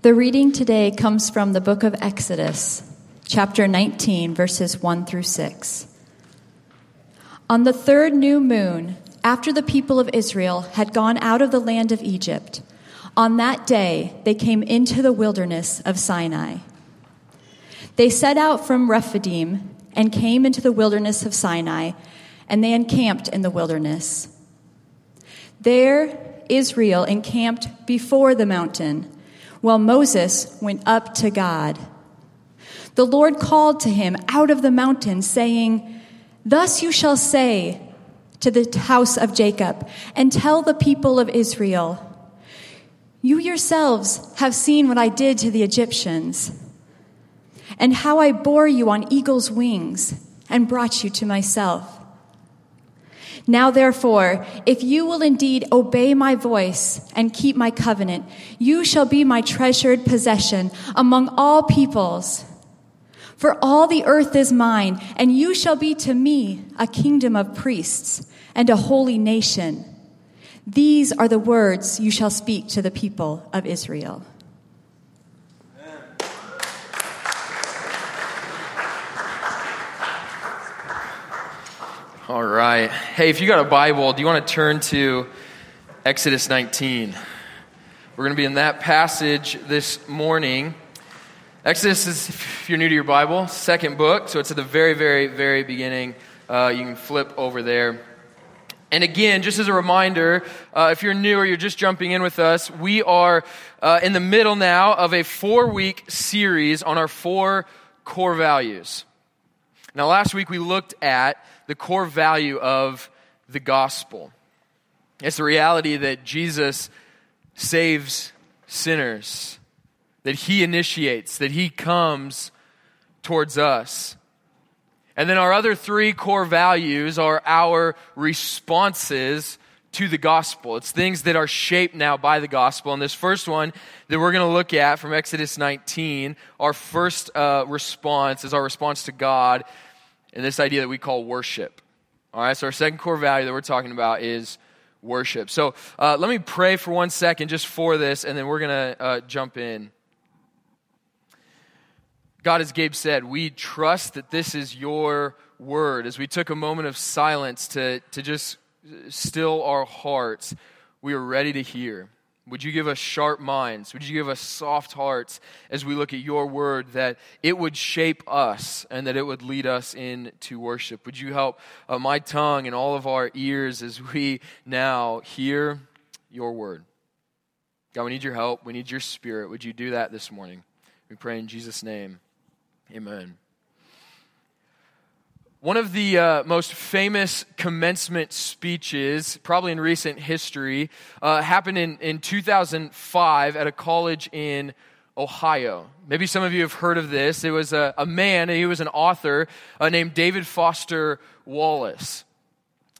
The reading today comes from the book of Exodus, chapter 19, verses 1 through 6. On the third new moon, after the people of Israel had gone out of the land of Egypt, on that day they came into the wilderness of Sinai. They set out from Rephidim and came into the wilderness of Sinai, and they encamped in the wilderness. There, Israel encamped before the mountain while Moses went up to God. The Lord called to him out of the mountain, saying, Thus you shall say to the house of Jacob, and tell the people of Israel, You yourselves have seen what I did to the Egyptians, and how I bore you on eagle's wings and brought you to myself. Now, therefore, if you will indeed obey my voice and keep my covenant, you shall be my treasured possession among all peoples. For all the earth is mine, and you shall be to me a kingdom of priests and a holy nation. These are the words you shall speak to the people of Israel. All right. Hey, if you got a Bible, do you want to turn to Exodus 19? We're going to be in that passage this morning. Exodus is, if you're new to your Bible, second book, so it's at the very, very, very beginning. Uh, you can flip over there. And again, just as a reminder, uh, if you're new or you're just jumping in with us, we are uh, in the middle now of a four week series on our four core values. Now, last week we looked at the core value of the gospel. It's the reality that Jesus saves sinners, that he initiates, that he comes towards us. And then our other three core values are our responses to the gospel. It's things that are shaped now by the gospel. And this first one that we're going to look at from Exodus 19, our first uh, response is our response to God and this idea that we call worship. All right, so our second core value that we're talking about is worship. So uh, let me pray for one second just for this, and then we're going to uh, jump in. God, as Gabe said, we trust that this is your word. As we took a moment of silence to, to just still our hearts, we are ready to hear. Would you give us sharp minds? Would you give us soft hearts as we look at your word that it would shape us and that it would lead us into worship? Would you help uh, my tongue and all of our ears as we now hear your word? God, we need your help. We need your spirit. Would you do that this morning? We pray in Jesus' name. Amen. One of the uh, most famous commencement speeches, probably in recent history, uh, happened in, in 2005 at a college in Ohio. Maybe some of you have heard of this. It was a, a man, he was an author uh, named David Foster Wallace.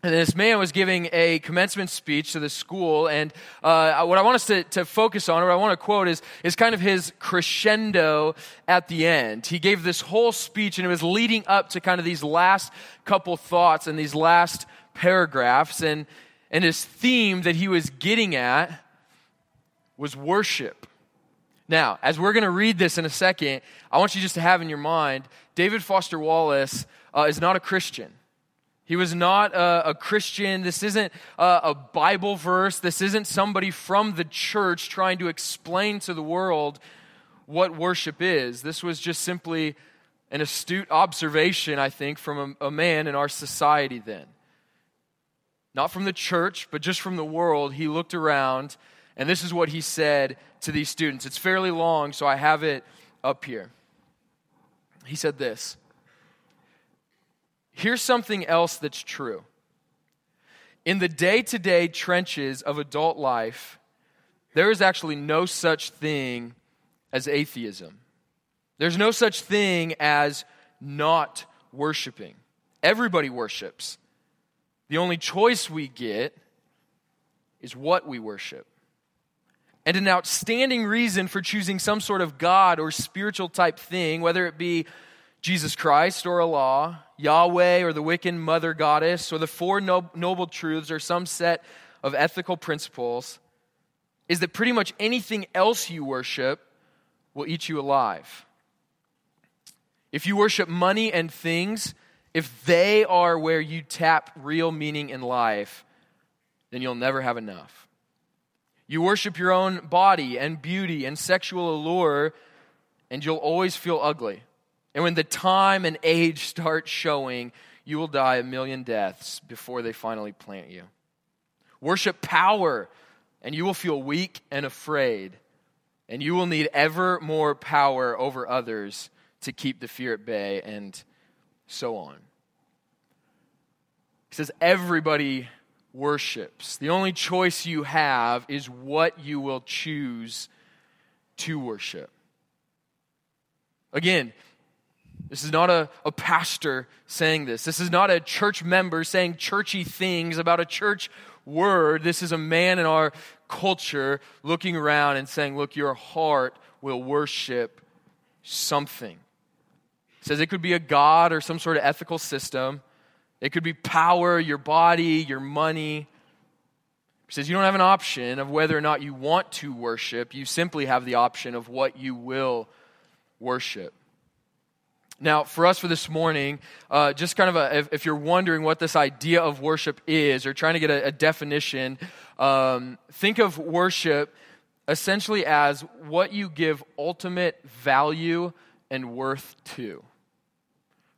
And this man was giving a commencement speech to the school. And uh, what I want us to, to focus on, or what I want to quote, is, is kind of his crescendo at the end. He gave this whole speech, and it was leading up to kind of these last couple thoughts and these last paragraphs. And, and his theme that he was getting at was worship. Now, as we're going to read this in a second, I want you just to have in your mind David Foster Wallace uh, is not a Christian. He was not a, a Christian. This isn't a, a Bible verse. This isn't somebody from the church trying to explain to the world what worship is. This was just simply an astute observation, I think, from a, a, man in our society then. Not from the church, but just from the world. He looked around, and this is what he said to these students. It's fairly long, so I have it up here. He said this Here's something else that's true. In the day to day trenches of adult life, there is actually no such thing as atheism. There's no such thing as not worshiping. Everybody worships. The only choice we get is what we worship. And an outstanding reason for choosing some sort of God or spiritual type thing, whether it be Jesus Christ or Allah, Yahweh or the Wiccan mother goddess, or the Four Noble Truths, or some set of ethical principles, is that pretty much anything else you worship will eat you alive. If you worship money and things, if they are where you tap real meaning in life, then you'll never have enough. You worship your own body and beauty and sexual allure, and you'll always feel ugly. And when the time and age start showing, you will die a million deaths before they finally plant you. Worship power, and you will feel weak and afraid, and you will need ever more power over others to keep the fear at bay, and so on. He says, Everybody worships. The only choice you have is what you will choose to worship. Again, this is not a, a pastor saying this. This is not a church member saying churchy things about a church word. This is a man in our culture looking around and saying, Look, your heart will worship something. Says it could be a God or some sort of ethical system. It could be power, your body, your money. Says you don't have an option of whether or not you want to worship. You simply have the option of what you will worship. Now, for us for this morning, uh, just kind of a, if, if, you're wondering what this idea of worship is or trying to get a, a definition, um, think of worship essentially as what you give ultimate value and worth to.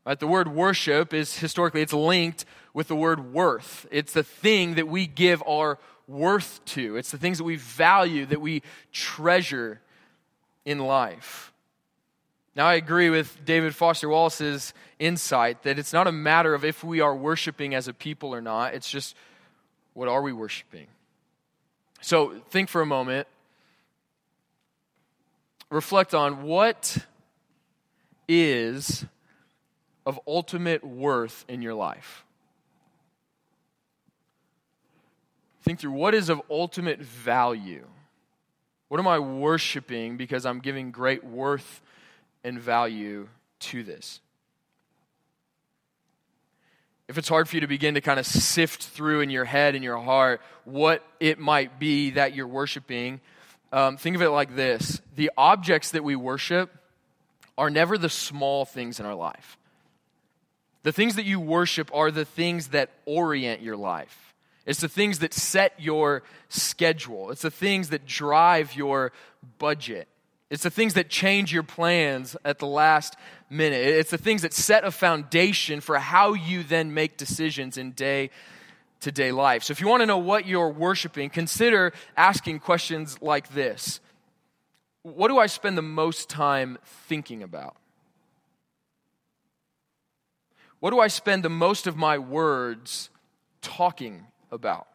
Right? The word worship is historically it's linked with the word worth. It's the thing that we give our worth to. It's the things that we value, that we treasure in life. Now, I agree with David Foster Wallace's insight that it's not a matter of if we are worshiping as a people or not. It's just, what are we worshiping? So, think for a moment. Reflect on what is of ultimate worth in your life. Think through what is of ultimate value? What am I worshiping because I'm giving great worth and value to this? If it's hard for you to begin to kind of sift through in your head and your heart what it might be that you're worshiping, um, think of it like this the objects that we worship are never the small things in our life. The things that you worship are the things that orient your life. It's the things that set your schedule. It's the things that drive your budget. It's the things that change your plans at the last minute. It's the things that set a foundation for how you then make decisions in day to day life. So if you want to know what you're worshiping, consider asking questions like this What do I spend the most time thinking about? What do I spend the most of my words talking about?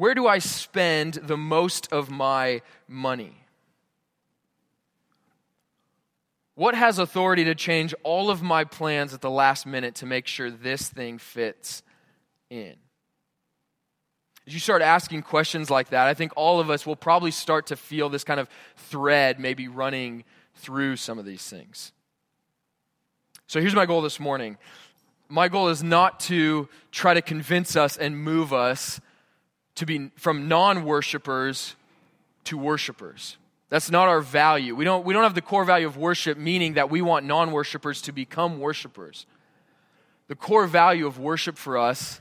Where do I spend the most of my money? What has authority to change all of my plans at the last minute to make sure this thing fits in? As you start asking questions like that, I think all of us will probably start to feel this kind of thread maybe running through some of these things. So here's my goal this morning. My goal is not to try to convince us and move us to be from non worshipers to worshipers. That's not our value. We don't, we don't have the core value of worship, meaning that we want non worshipers to become worshipers. The core value of worship for us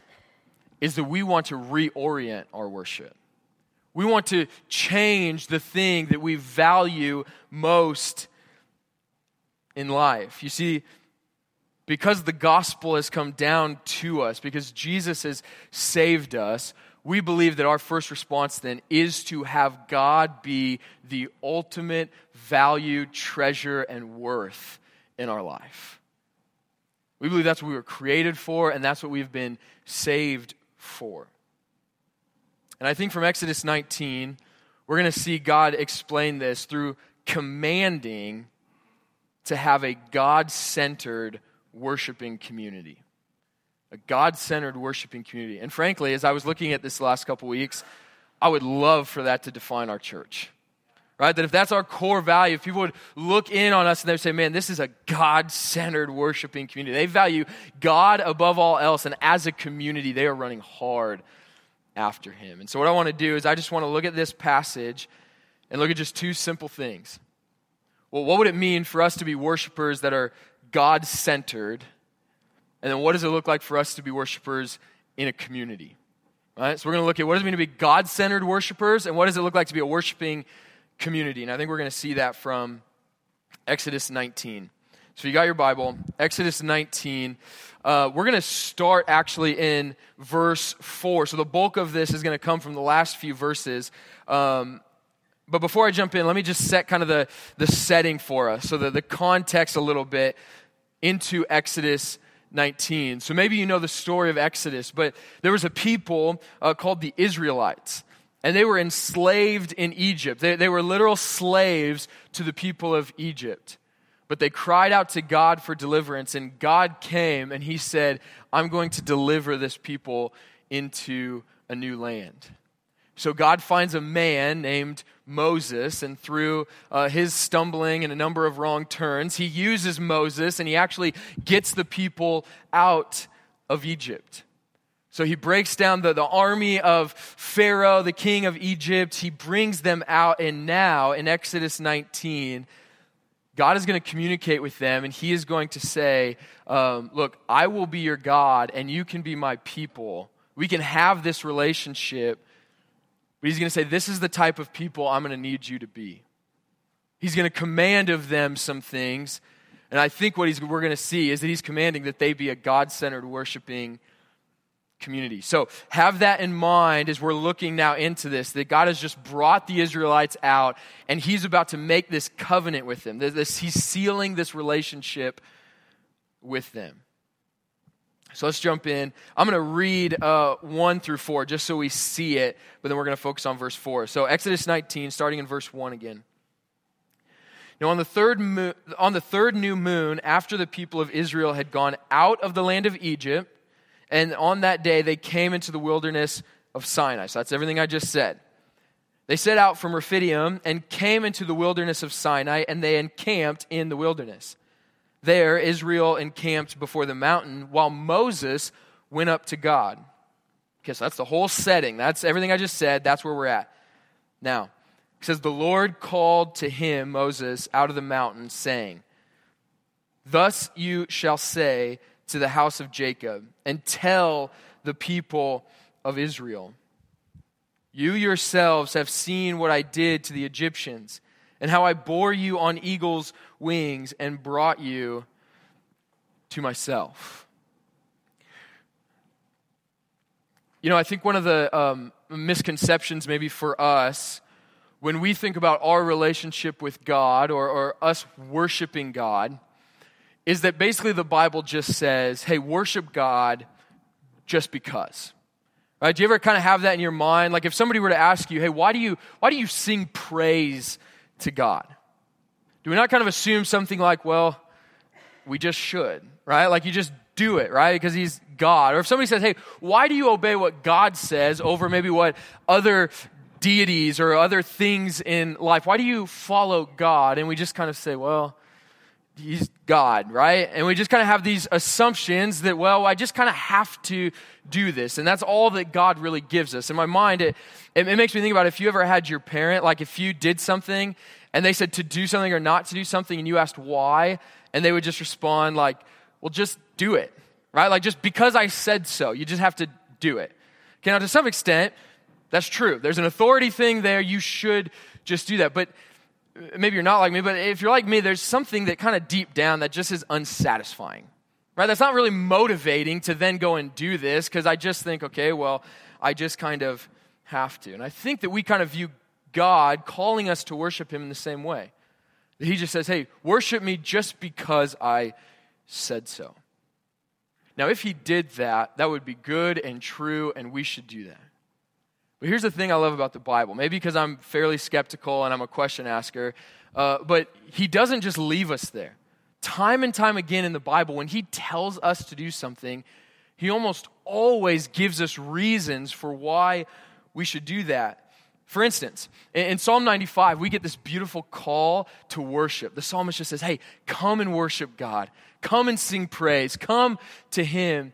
is that we want to reorient our worship. We want to change the thing that we value most in life. You see, because the gospel has come down to us, because Jesus has saved us, we believe that our first response then is to have God be the ultimate value, treasure, and worth in our life. We believe that's what we were created for, and that's what we've been saved for. And I think from Exodus 19, we're going to see God explain this through commanding to have a God centered worshiping community. A God centered worshiping community. And frankly, as I was looking at this last couple weeks, I would love for that to define our church. Right? That if that's our core value, if people would look in on us and they would say, man, this is a God centered worshiping community. They value God above all else. And as a community, they are running hard after Him. And so, what I want to do is, I just want to look at this passage and look at just two simple things. Well, what would it mean for us to be worshipers that are God centered? And then what does it look like for us to be worshipers in a community? Right? So we're going to look at what does it mean to be God centered worshipers and what does it look like to be a worshiping community. And I think we're going to see that from Exodus 19. So you got your Bible, Exodus 19. Uh, we're going to start actually in verse 4. So the bulk of this is going to come from the last few verses. Um, but before I jump in, let me just set kind of the, the setting for us, so the, the context a little bit into Exodus 19. So maybe you know the story of Exodus, but there was a people uh, called the Israelites, and they were enslaved in Egypt. They, they were literal slaves to the people of Egypt. But they cried out to God for deliverance, and God came and He said, I'm going to deliver this people into a new land. So God finds a man named Moses, and through uh, his stumbling and a number of wrong turns, he uses Moses and he actually gets the people out of Egypt. So he breaks down the, the army of Pharaoh, the king of Egypt. He brings them out, and now in Exodus 19, God is going to communicate with them, and he is going to say, um, Look, I will be your God, and you can be my people. We can have this relationship but he's going to say, This is the type of people I'm going to need you to be. He's going to command of them some things. And I think what he's, we're going to see is that he's commanding that they be a God centered worshiping community. So have that in mind as we're looking now into this that God has just brought the Israelites out and he's about to make this covenant with them. This, he's sealing this relationship with them. So let's jump in. I'm going to read uh, 1 through 4 just so we see it, but then we're going to focus on verse 4. So Exodus 19, starting in verse 1 again. Now, on the, third mo- on the third new moon, after the people of Israel had gone out of the land of Egypt, and on that day they came into the wilderness of Sinai. So that's everything I just said. They set out from Rephidim and came into the wilderness of Sinai, and they encamped in the wilderness. There, Israel encamped before the mountain while Moses went up to God. Okay, so that's the whole setting. That's everything I just said. That's where we're at. Now, it says, The Lord called to him, Moses, out of the mountain, saying, Thus you shall say to the house of Jacob, and tell the people of Israel, You yourselves have seen what I did to the Egyptians and how I bore you on eagle's wings and brought you to myself. You know, I think one of the um, misconceptions, maybe for us, when we think about our relationship with God or, or us worshiping God, is that basically the Bible just says, hey, worship God just because. Right? Do you ever kind of have that in your mind? Like if somebody were to ask you, hey, why do you, why do you sing praise to God? Do we not kind of assume something like, well, we just should, right? Like you just do it, right? Because he's God. Or if somebody says, hey, why do you obey what God says over maybe what other deities or other things in life? Why do you follow God? And we just kind of say, well, he's God, right? And we just kind of have these assumptions that, well, I just kind of have to do this. And that's all that God really gives us. In my mind, it, it, it, makes me think about if you ever had your parent, like if you did something and they said to do something or not to do something and you asked why, and they would just respond like, well, just do it, right? Like just because I said so, you just have to do it. Okay, now to some extent, that's true. There's an authority thing there. You should just do that. But uh, maybe you're not like me, but if you're like me, there's something that kind of deep down that just is unsatisfying. Right? That's not really motivating to then go and do this because I just think, okay, well, I just kind of have to. And I think that we kind of view God calling us to worship Him in the same way. He just says, hey, worship me just because I said so. Now, if He did that, that would be good and true, and we should do that. But here's the thing I love about the Bible. Maybe because I'm fairly skeptical and I'm a question asker, uh, but he doesn't just leave us there. Time and time again in the Bible, when he tells us to do something, he almost always gives us reasons for why we should do that. For instance, in Psalm 95, we get this beautiful call to worship. The psalmist just says, Hey, come and worship God. Come and sing praise. Come to Him.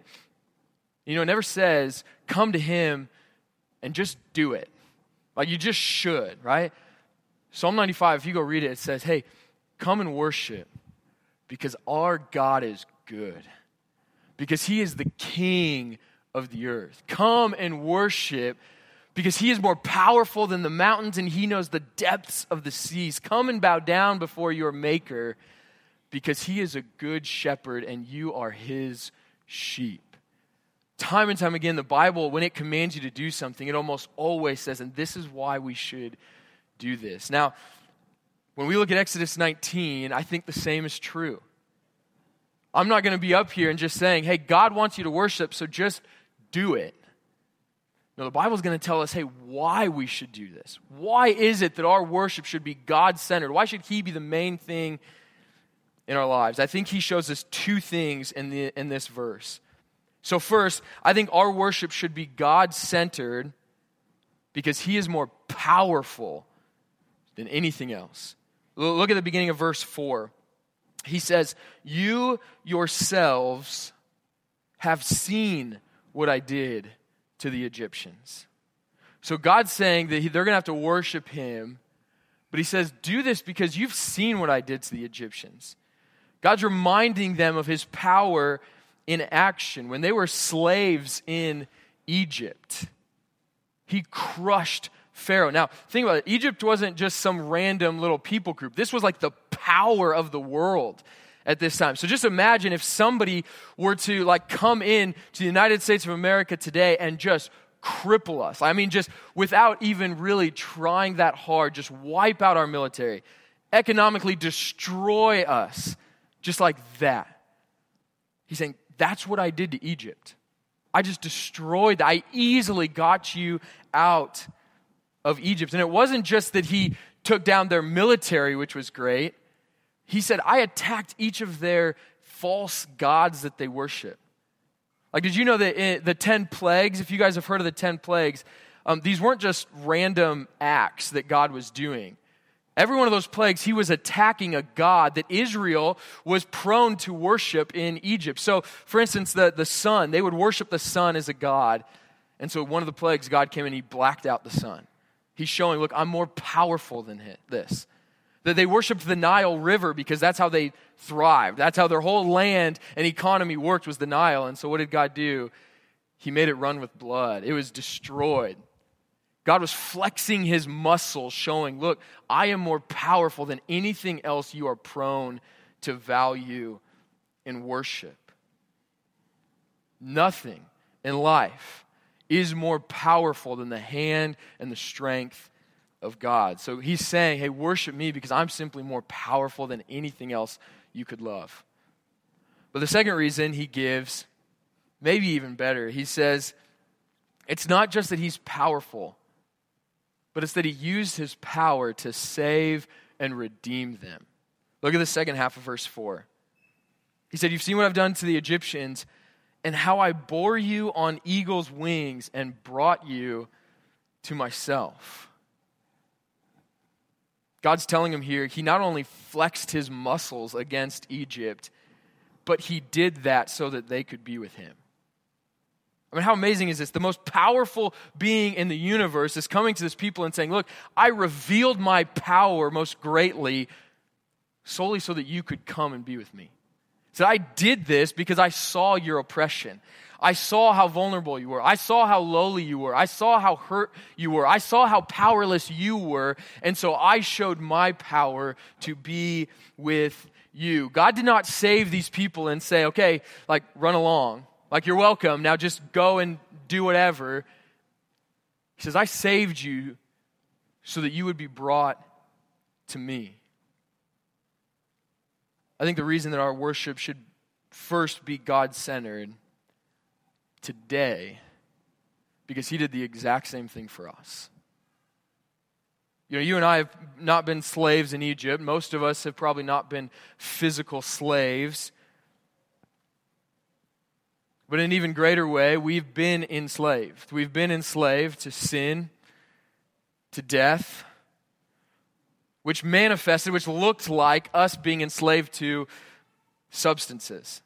You know, it never says, Come to Him and just do it. Like you just should, right? Psalm 95, if you go read it, it says, Hey, come and worship because our God is good, because he is the king of the earth. Come and worship because he is more powerful than the mountains and he knows the depths of the seas. Come and bow down before your maker because he is a good shepherd and you are his sheep. Time and time again, the Bible, when it commands you to do something, it almost always says, and this is why we should do this. Now, when we look at Exodus 19, I think the same is true. I'm not going to be up here and just saying, hey, God wants you to worship, so just do it. No, the Bible is going to tell us, hey, why we should do this. Why is it that our worship should be God centered? Why should He be the main thing in our lives? I think He shows us two things in, the, in this verse. So, first, I think our worship should be God centered because He is more powerful than anything else. Look at the beginning of verse 4. He says, You yourselves have seen what I did to the Egyptians. So God's saying that they're going to have to worship Him, but He says, Do this because you've seen what I did to the Egyptians. God's reminding them of His power in action. When they were slaves in Egypt, he crushed Pharaoh. Now, think about it. Egypt wasn't just some random little people group, this was like the power of the world at this time. So just imagine if somebody were to like come in to the United States of America today and just cripple us. I mean, just without even really trying that hard, just wipe out our military, economically destroy us, just like that. He's saying, that's what I did to Egypt. I just destroyed, I easily got you out of Egypt. And it wasn't just that he took down their military, which was great. He said, I attacked each of their false gods that they worship. Like, did you know that the 10 plagues, if you guys have heard of the 10 plagues, um, these weren't just random acts that God was doing. Every one of those plagues, he was attacking a God that Israel was prone to worship in Egypt. So, for instance, the, the sun, they would worship the sun as a God. And so, one of the plagues, God came and he blacked out the sun. He's showing, look, I'm more powerful than this. That they worshiped the Nile River because that's how they thrived. That's how their whole land and economy worked was the Nile. And so, what did God do? He made it run with blood, it was destroyed. God was flexing his muscles, showing, look, I am more powerful than anything else you are prone to value and worship. Nothing in life is more powerful than the hand and the strength of God. So he's saying, hey, worship me because I'm simply more powerful than anything else you could love. But the second reason he gives, maybe even better, he says, it's not just that he's powerful but it's that he used his power to save and redeem them. Look at the second half of verse 4. He said, You've seen what I've done to the Egyptians, and how I bore you on eagle's wings and brought you to myself. God's telling him here, he not only flexed his muscles against Egypt, but he did that so that they could be with him. I mean, how amazing is this? The most powerful being in the universe is coming to this people and saying, Look, I revealed my power most greatly solely so that you could come and be with me. So I did this because I saw your oppression. I saw how vulnerable you were. I saw how lowly you were. I saw how hurt you were. I saw how powerless you were. And so I showed my power to be with you. God did not save these people and say, okay, like run along. Like, you're welcome. Now just go and do whatever. He says, I saved you so that you would be brought to me. I think the reason that our worship should first be God centered today, because He did the exact same thing for us. You know, you and I have not been slaves in Egypt. Most of us have probably not been physical slaves. But in an even greater way, we've been enslaved. We've been enslaved to sin, to death, which manifested, which looked like us being enslaved to substances,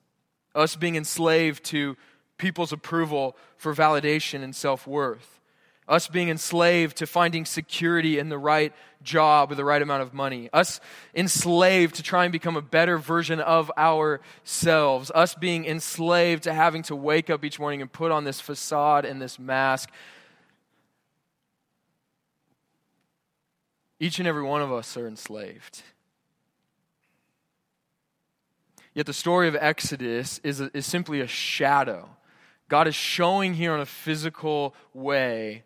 us being enslaved to people's approval for validation and self worth. us being enslaved to finding security in the right job with the right amount of money, us enslaved to try and become a better version of ourselves, us being enslaved to having to wake up each morning and put on this facade and this mask. Each and every one of us are enslaved. Yet the story of Exodus is, a, is simply a shadow. God is showing here in a physical way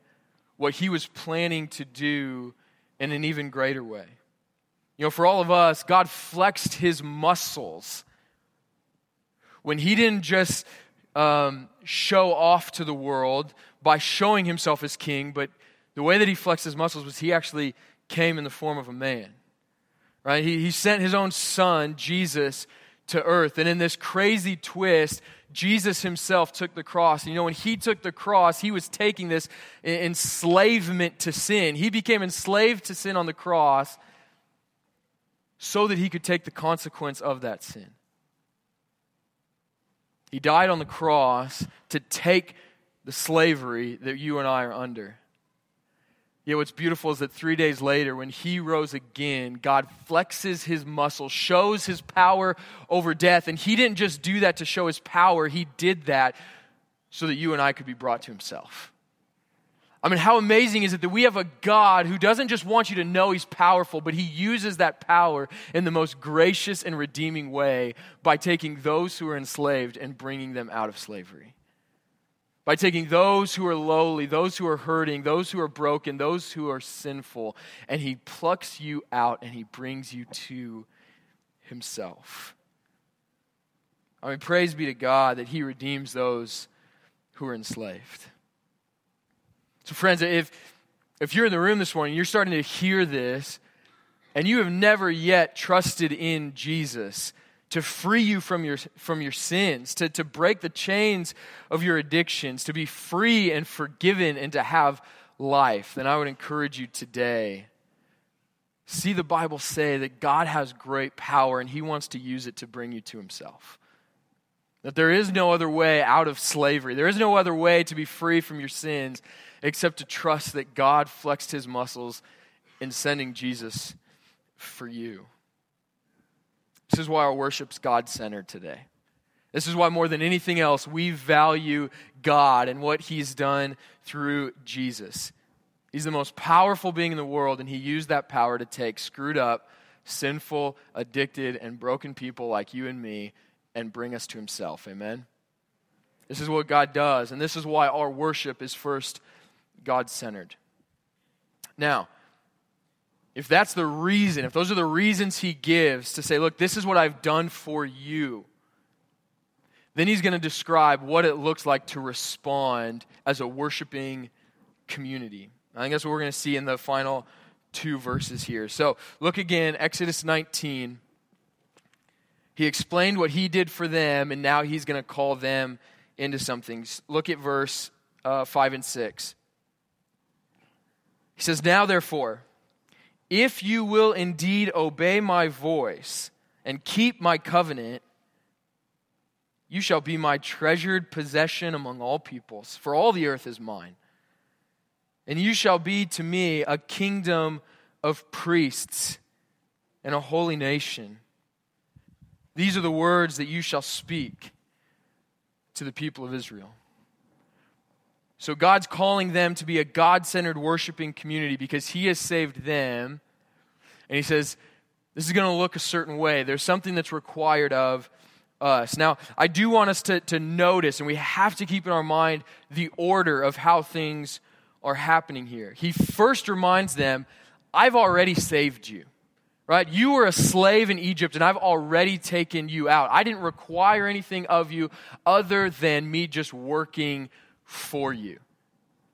what he was planning to do in an even greater way. You know, for all of us, God flexed his muscles when he didn't just um, show off to the world by showing himself as king, but the way that he flexed his muscles was he actually came in the form of a man. Right? He, he sent his own son, Jesus, to earth. And in this crazy twist, Jesus himself took the cross. You know, when he took the cross, he was taking this enslavement to sin. He became enslaved to sin on the cross so that he could take the consequence of that sin. He died on the cross to take the slavery that you and I are under. Yet what's beautiful is that three days later, when he rose again, God flexes his muscle, shows his power over death. And he didn't just do that to show his power, he did that so that you and I could be brought to himself. I mean, how amazing is it that we have a God who doesn't just want you to know he's powerful, but he uses that power in the most gracious and redeeming way by taking those who are enslaved and bringing them out of slavery by taking those who are lowly, those who are hurting, those who are broken, those who are sinful, and he plucks you out and he brings you to himself. I mean, praise be to God that he redeems those who are enslaved. So, friends, if, if you're in the room this morning, you're starting to hear this, and you have never yet trusted in Jesus, to free you from your, from your sins, to, to break the chains of your addictions, to be free and forgiven, and to have life, then I would encourage you today. See the Bible say that God has great power and He wants to use it to bring you to Himself. That there is no other way out of slavery. There is no other way to be free from your sins except to trust that God flexed His muscles in sending Jesus for you. This is why our worship's God centered today. This is why, more than anything else, we value God and what He's done through Jesus. He's the most powerful being in the world, and He used that power to take screwed up, sinful, addicted, and broken people like you and me and bring us to Himself. Amen? This is what God does, and this is why our worship is first God centered. Now, if that's the reason, if those are the reasons he gives to say, look, this is what I've done for you, then he's going to describe what it looks like to respond as a worshiping community. I think that's what we're going to see in the final two verses here. So look again, Exodus 19. He explained what he did for them, and now he's going to call them into something. Look at verse uh, 5 and 6. He says, Now therefore, if you will indeed obey my voice and keep my covenant, you shall be my treasured possession among all peoples, for all the earth is mine. And you shall be to me a kingdom of priests and a holy nation. These are the words that you shall speak to the people of Israel. So God's calling them to be a God centered worshiping community because He has saved them. And He says, This is going to look a certain way. There's something that's required of us. Now, I do want us to, to notice, and we have to keep in our mind the order of how things are happening here. He first reminds them, I've already saved you right? You were a slave in Egypt, and I've already taken you out. I didn't require anything of you other than me just working for you.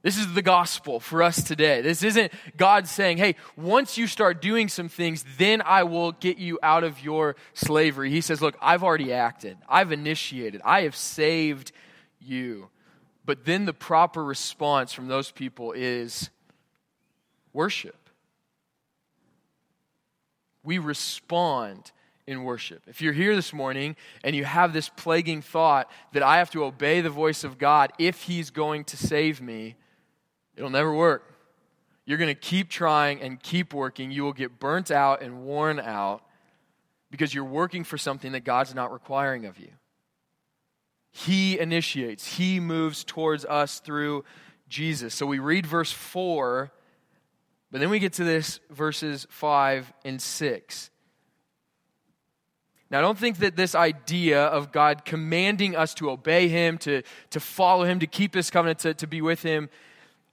This is the gospel for us today. This isn't God saying, hey, once you start doing some things, then I will get you out of your slavery. He says, look, I've already acted, I've initiated, I have saved you. But then the proper response from those people is worship. We respond in worship. If you're here this morning and you have this plaguing thought that I have to obey the voice of God if He's going to save me, It'll never work. You're going to keep trying and keep working. You will get burnt out and worn out because you're working for something that God's not requiring of you. He initiates, He moves towards us through Jesus. So we read verse 4, but then we get to this verses 5 and 6. Now, I don't think that this idea of God commanding us to obey Him, to, to follow Him, to keep His covenant, to, to be with Him,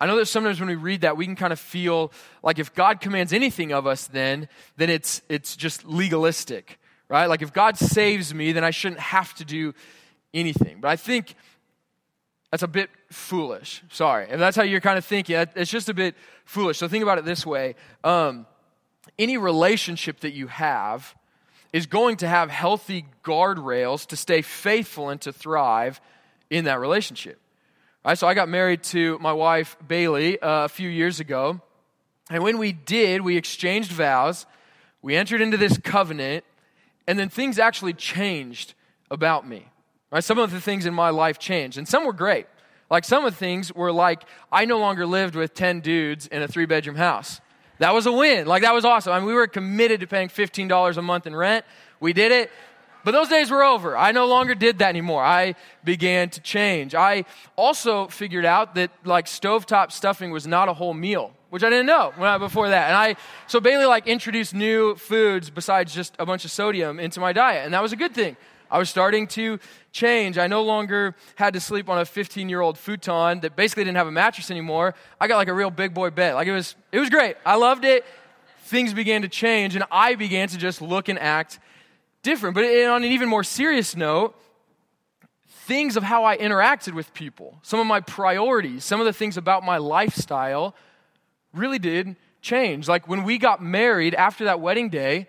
I know that sometimes when we read that, we can kind of feel like if God commands anything of us, then, then it's, it's just legalistic, right? Like if God saves me, then I shouldn't have to do anything. But I think that's a bit foolish. Sorry. If that's how you're kind of thinking, it's just a bit foolish. So think about it this way um, any relationship that you have is going to have healthy guardrails to stay faithful and to thrive in that relationship. Right, so I got married to my wife, Bailey, uh, a few years ago. And when we did, we exchanged vows, we entered into this covenant, and then things actually changed about me. Right? Some of the things in my life changed, and some were great. Like some of the things were like, I no longer lived with 10 dudes in a three bedroom house. That was a win. Like, that was awesome. I mean, we were committed to paying $15 a month in rent. We did it. But those days were over. I no longer did that anymore. I began to change. I also figured out that like stovetop stuffing was not a whole meal, which I didn't know when I, before that. And I, so Bailey like introduced new foods besides just a bunch of sodium into my diet. And that was a good thing. I was starting to change. I no longer had to sleep on a 15 year old futon that basically didn't have a mattress anymore. I got like a real big boy bed. Like it was, it was great. I loved it. Things began to change, and I began to just look and act different. But on an even more serious note, things of how I interacted with people, some of my priorities, some of the things about my lifestyle really did change. Like when we got married after that wedding day,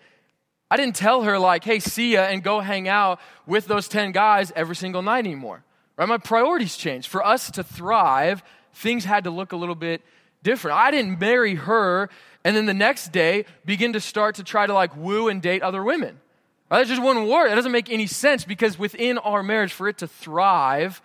I didn't tell her, like, hey, see ya, and go hang out with those 10 guys every single night anymore. Right? My priorities changed. For us to thrive, things had to look a little bit different. I didn't marry her and then the next day begin to start to try to like woo and date other women. Right? That just wouldn't work. That doesn't make any sense because within our marriage, for it to thrive,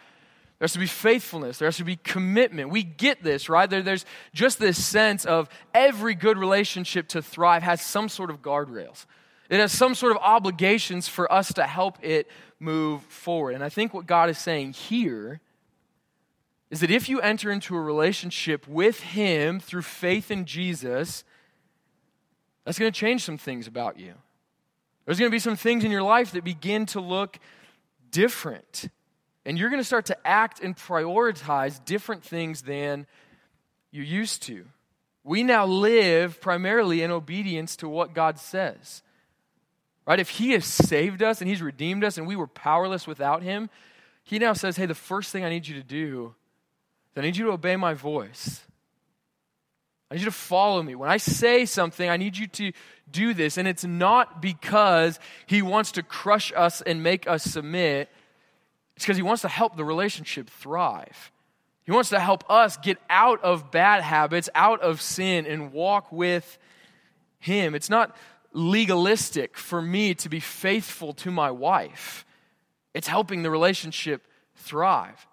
there has to be faithfulness. There has to be commitment. We get this, right? There, there's just this sense of every good relationship to thrive has some sort of guardrails. It has some sort of obligations for us to help it move forward. And I think what God is saying here is that if you enter into a relationship with Him through faith in Jesus, that's going to change some things about you. There's going to be some things in your life that begin to look different. And you're going to start to act and prioritize different things than you used to. We now live primarily in obedience to what God says. Right? If He has saved us and He's redeemed us and we were powerless without Him, He now says, hey, the first thing I need you to do is I need you to obey my voice. I need you to follow me. When I say something, I need you to do this. And it's not because He wants to crush us and make us submit, it's because He wants to help the relationship thrive. He wants to help us get out of bad habits, out of sin, and walk with Him. It's not legalistic for me to be faithful to my wife. It's helping the relationship thrive.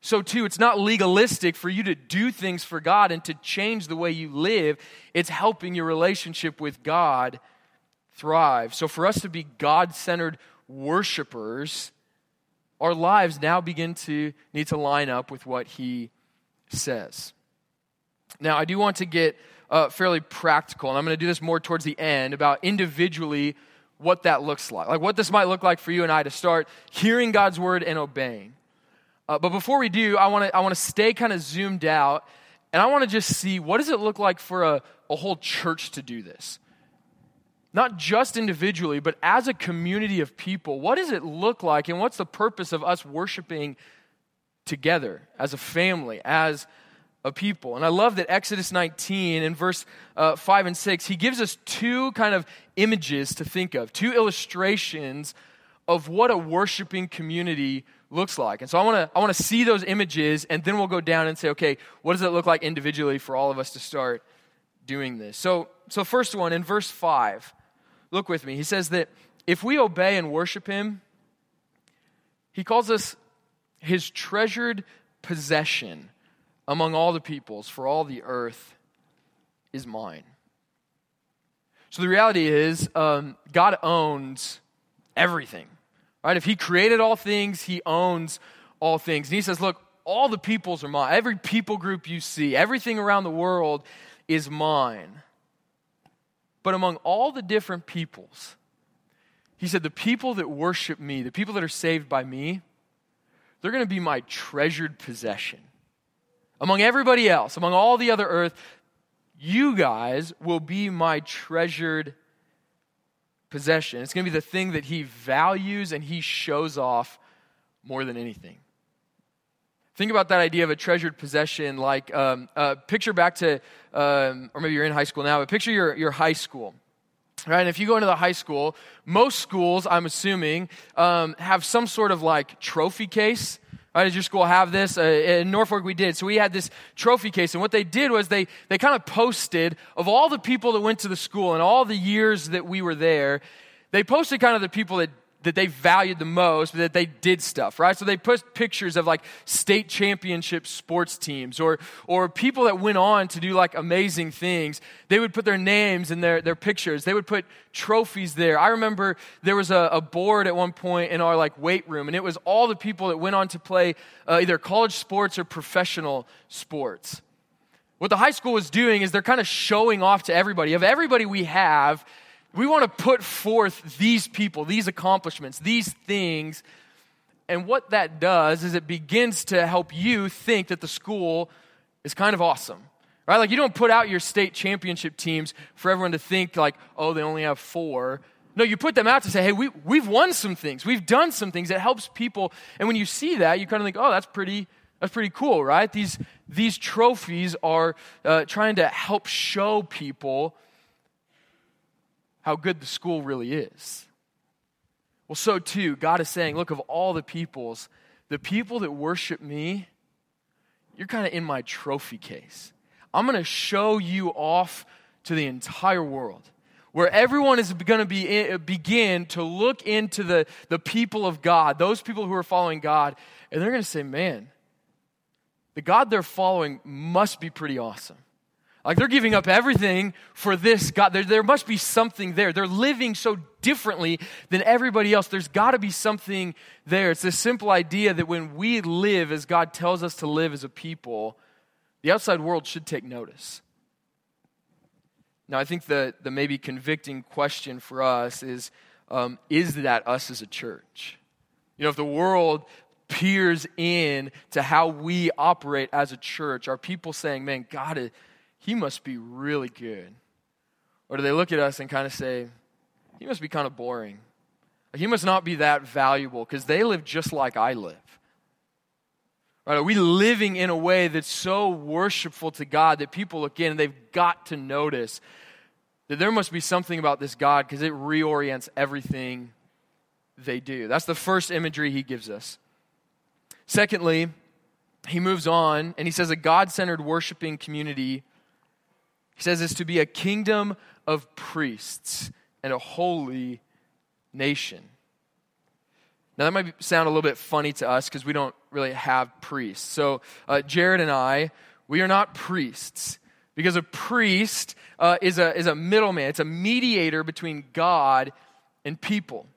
So, too, it's not legalistic for you to do things for God and to change the way you live. It's helping your relationship with God thrive. So, for us to be God centered worshipers, our lives now begin to need to line up with what He says. Now, I do want to get uh, fairly practical, and I'm going to do this more towards the end about individually what that looks like. Like what this might look like for you and I to start hearing God's word and obeying. Uh, but before we do, I want to I want to stay kind of zoomed out, and I want to just see what does it look like for a, a whole church to do this. Not just individually, but as a community of people. What does it look like, and what's the purpose of us worshiping together as a family, as a people. And I love that Exodus 19 in verse uh, 5 and 6, he gives us two kind of images to think of, two illustrations of what a worshiping community looks like. And so I want to I want to see those images and then we'll go down and say, okay, what does it look like individually for all of us to start doing this? So so first one in verse 5. Look with me. He says that if we obey and worship him, he calls us his treasured possession among all the peoples, for all the earth is mine. So the reality is, um, God owns everything. Right? If He created all things, He owns all things. And He says, Look, all the peoples are mine. Every people group you see, everything around the world is mine. But among all the different peoples, He said, The people that worship me, the people that are saved by me, they're going to be my treasured possession. Among everybody else, among all the other earth, you guys will be my treasured possession. It's going to be the thing that he values and he shows off more than anything. Think about that idea of a treasured possession. Like, um, uh, picture back to, um, or maybe you're in high school now, but picture your, your high school. Right, and if you go into the high school, most schools, I'm assuming, um, have some sort of like trophy case Right, does your school have this? Uh, in Norfolk, we did. So we had this trophy case, and what they did was they, they kind of posted of all the people that went to the school and all the years that we were there, they posted kind of the people that that they valued the most, but that they did stuff, right? So they put pictures of like state championship sports teams or, or people that went on to do like amazing things. They would put their names and their, their pictures. They would put trophies there. I remember there was a, a board at one point in our like weight room and it was all the people that went on to play uh, either college sports or professional sports. What the high school was doing is they're kind of showing off to everybody. Of everybody we have, we want to put forth these people, these accomplishments, these things. And what that does is it begins to help you think that the school is kind of awesome. Right? Like you don't put out your state championship teams for everyone to think like, oh, they only have four. No, you put them out to say, hey, we, we've won some things. We've done some things. It helps people. And when you see that, you kind of think, oh, that's pretty, that's pretty cool, right? These, these trophies are uh, trying to help show people how good the school really is. Well, so too, God is saying, look, of all the peoples, the people that worship me, you're kind of in my trophy case. I'm going to show you off to the entire world where everyone is going to be, eh, begin to look into the, the people of God, those people who are following God, and they're going to say, man, the God they're following must be pretty awesome. Like they're giving up everything for this God. There, there must be something there. They're living so differently than everybody else. There's got to be something there. It's this simple idea that when we live as God tells us to live as a people, the outside world should take notice. Now, I think the, the maybe convicting question for us is um, is that us as a church? You know, if the world peers in to how we operate as a church, are people saying, man, God is he must be really good? Or do they look at us and kind of say, he must be kind of boring? He must not be that valuable because they live just like I live. Right? Are we living in a way that's so worshipful to God that people look in and they've got to notice that there must be something about this God because it reorients everything they do? That's the first imagery he gives us. Secondly, he moves on and he says a God centered worshiping community he says it's to be a kingdom of priests and a holy nation. Now, that might sound a little bit funny to us because we don't really have priests. So, uh, Jared and I, we are not priests because a priest uh, is, a, is a middleman, it's a mediator between God and people.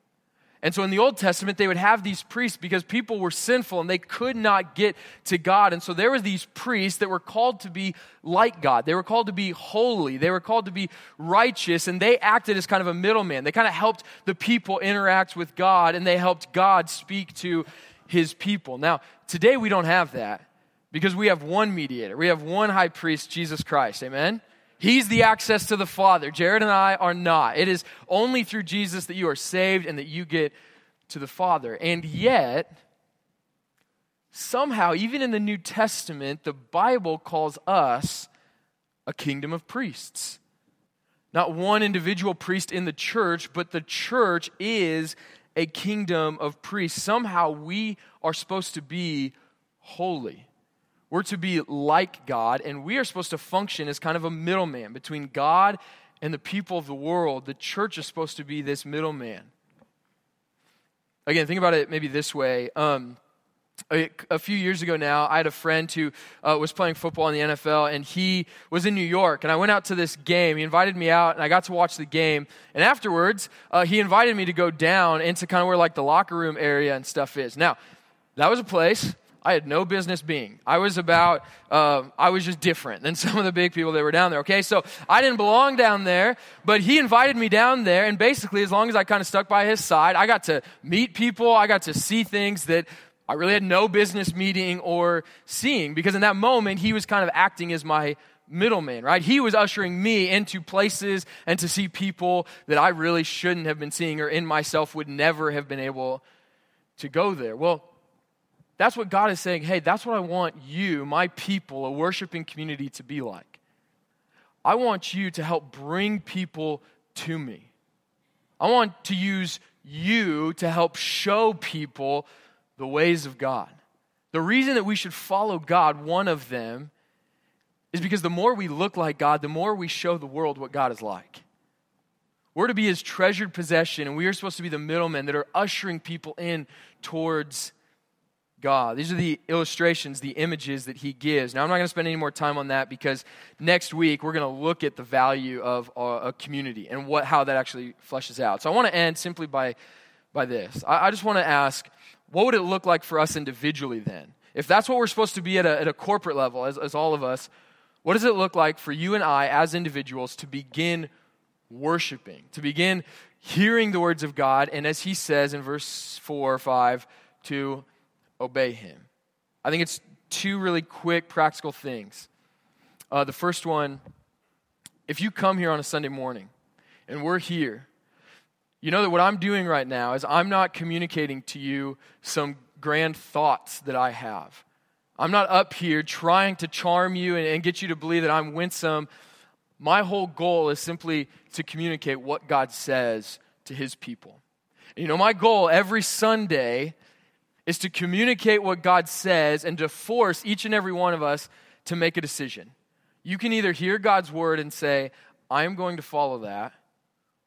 And so in the Old Testament, they would have these priests because people were sinful and they could not get to God. And so there were these priests that were called to be like God. They were called to be holy. They were called to be righteous. And they acted as kind of a middleman. They kind of helped the people interact with God and they helped God speak to his people. Now, today we don't have that because we have one mediator. We have one high priest, Jesus Christ. Amen? He's the access to the Father. Jared and I are not. It is only through Jesus that you are saved and that you get to the Father. And yet, somehow, even in the New Testament, the Bible calls us a kingdom of priests. Not one individual priest in the church, but the church is a kingdom of priests. Somehow we are supposed to be holy. We're to be like God, and we are supposed to function as kind of a middleman between God and the people of the world. The church is supposed to be this middleman. Again, think about it maybe this way. Um, a, a, few years ago now, I had a friend who uh, was playing football in the NFL, and he was in New York. And I went out to this game. He invited me out, and I got to watch the game. And afterwards, uh, he invited me to go down into kind of where like the locker room area and stuff is. Now, that was a place I had no business being. I was about, uh, I was just different than some of the big people that were down there, okay? So I didn't belong down there, but he invited me down there, and basically, as long as I kind of stuck by his side, I got to meet people, I got to see things that I really had no business meeting or seeing, because in that moment, he was kind of acting as my middleman, right? He was ushering me into places and to see people that I really shouldn't have been seeing or in myself would never have been able to go there. Well, that's what God is saying. Hey, that's what I want you, my people, a worshiping community, to be like. I want you to help bring people to me. I want to use you to help show people the ways of God. The reason that we should follow God, one of them, is because the more we look like God, the more we show the world what God is like. We're to be his treasured possession, and we are supposed to be the middlemen that are ushering people in towards God. These are the illustrations, the images that he gives. Now, I'm not going to spend any more time on that because next week we're going to look at the value of a community and what, how that actually fleshes out. So I want to end simply by, by this. I, I just want to ask what would it look like for us individually then? If that's what we're supposed to be at a, at a corporate level, as, as all of us, what does it look like for you and I as individuals to begin worshiping, to begin hearing the words of God, and as he says in verse 4 or 5, to obey him. I think it's two really quick, practical things. Uh, the first one if you come here on a Sunday morning and we're here, you know that what I'm doing right now is I'm not communicating to you some grand thoughts that I have. I'm not up here trying to charm you and, and get you to believe that I'm winsome. My whole goal is simply to communicate what God says to his people. You know, my goal every Sunday is to communicate what God says and to force each and every one of us to make a decision. You can either hear God's word and say, I am going to follow that,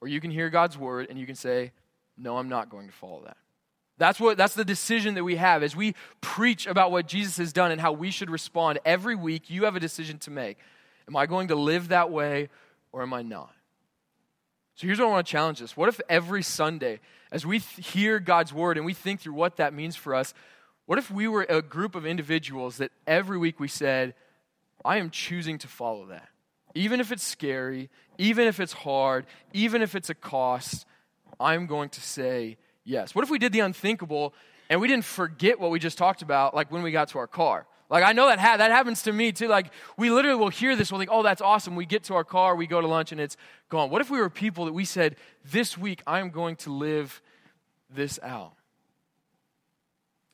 or you can hear God's word and you can say, No, I'm not going to follow that. That's what that's the decision that we have as we preach about what Jesus has done and how we should respond every week. You have a decision to make. Am I going to live that way or am I not? So here's what I want to challenge us. What if every Sunday, as we th- hear God's word and we think through what that means for us, what if we were a group of individuals that every week we said, I am choosing to follow that? Even if it's scary, even if it's hard, even if it's a cost, I'm going to say yes. What if we did the unthinkable and we didn't forget what we just talked about, like when we got to our car? Like I know that ha- that happens to me too. Like we literally will hear this, we'll think, "Oh, that's awesome." We get to our car, we go to lunch, and it's gone. What if we were people that we said, "This week I am going to live this out."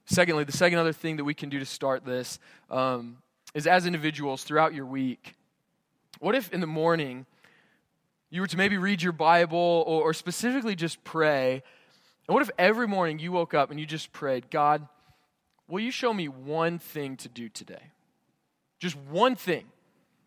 Secondly, the second other thing that we can do to start this um, is as individuals throughout your week. What if in the morning you were to maybe read your Bible or, or specifically just pray? And what if every morning you woke up and you just prayed, God? Will you show me one thing to do today? Just one thing,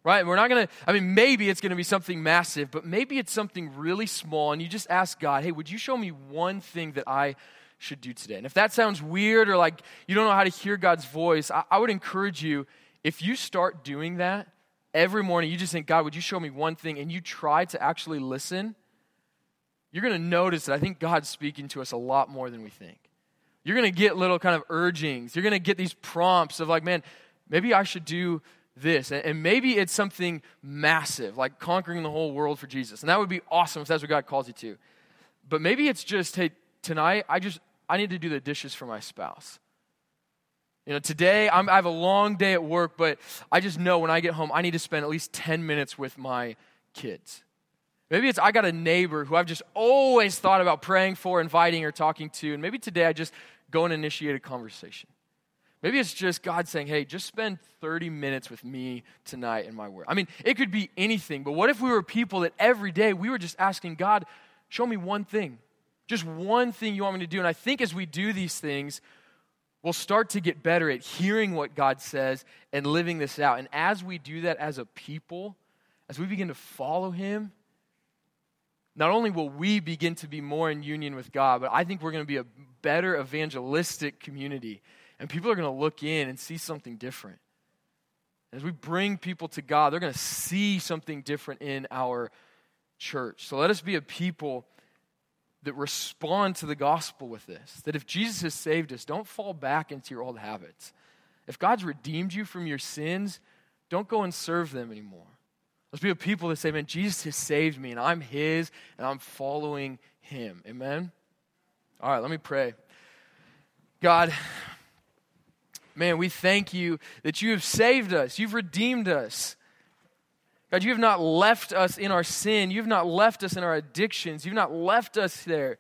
right? We're not going to, I mean, maybe it's going to be something massive, but maybe it's something really small, and you just ask God, hey, would you show me one thing that I should do today? And if that sounds weird or like you don't know how to hear God's voice, I, I would encourage you, if you start doing that every morning, you just think, God, would you show me one thing? And you try to actually listen, you're going to notice that I think God's speaking to us a lot more than we think you're going to get little kind of urgings. You're going to get these prompts of like, man, maybe I should do this. And maybe it's something massive, like conquering the whole world for Jesus. And that would be awesome if that's what God calls you to. But maybe it's just, hey, tonight I just, I need to do the dishes for my spouse. You know, today I'm, i have a long day at work, but I just know when I get home, I need to spend at least 10 minutes with my kids. Maybe it's I got a neighbor who I've just always thought about praying for, inviting, or talking to. And maybe today I just go and initiate a conversation. Maybe it's just God saying, hey, just spend 30 minutes with me tonight in my word. I mean, it could be anything, but what if we were people that every day we were just asking God, show me one thing, just one thing you want me to do? And I think as we do these things, we'll start to get better at hearing what God says and living this out. And as we do that as a people, as we begin to follow Him, not only will we begin to be more in union with God, but I think we're going to be a better evangelistic community. And people are going to look in and see something different. As we bring people to God, they're going to see something different in our church. So let us be a people that respond to the gospel with this. That if Jesus has saved us, don't fall back into your old habits. If God's redeemed you from your sins, don't go and serve them anymore. Let's be a people that say, man, Jesus has saved me and I'm his and I'm following him. Amen? All right, let me pray. God, man, we thank you that you have saved us, you've redeemed us. God, you have not left us in our sin. You have not left us in our addictions. You've not left us there.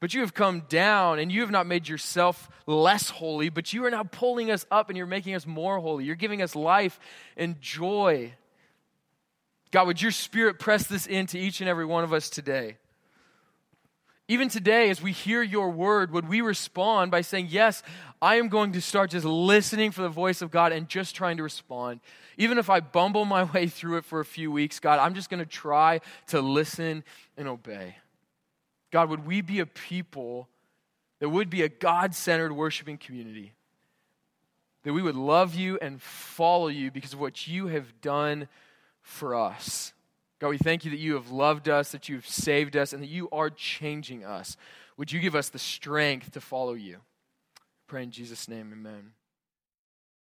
But you have come down and you have not made yourself less holy, but you are now pulling us up and you're making us more holy. You're giving us life and joy. God, would your spirit press this into each and every one of us today? Even today, as we hear your word, would we respond by saying, Yes, I am going to start just listening for the voice of God and just trying to respond? Even if I bumble my way through it for a few weeks, God, I'm just going to try to listen and obey. God, would we be a people that would be a God centered worshiping community? That we would love you and follow you because of what you have done for us. God, we thank you that you have loved us, that you have saved us, and that you are changing us. Would you give us the strength to follow you? Pray in Jesus' name, amen.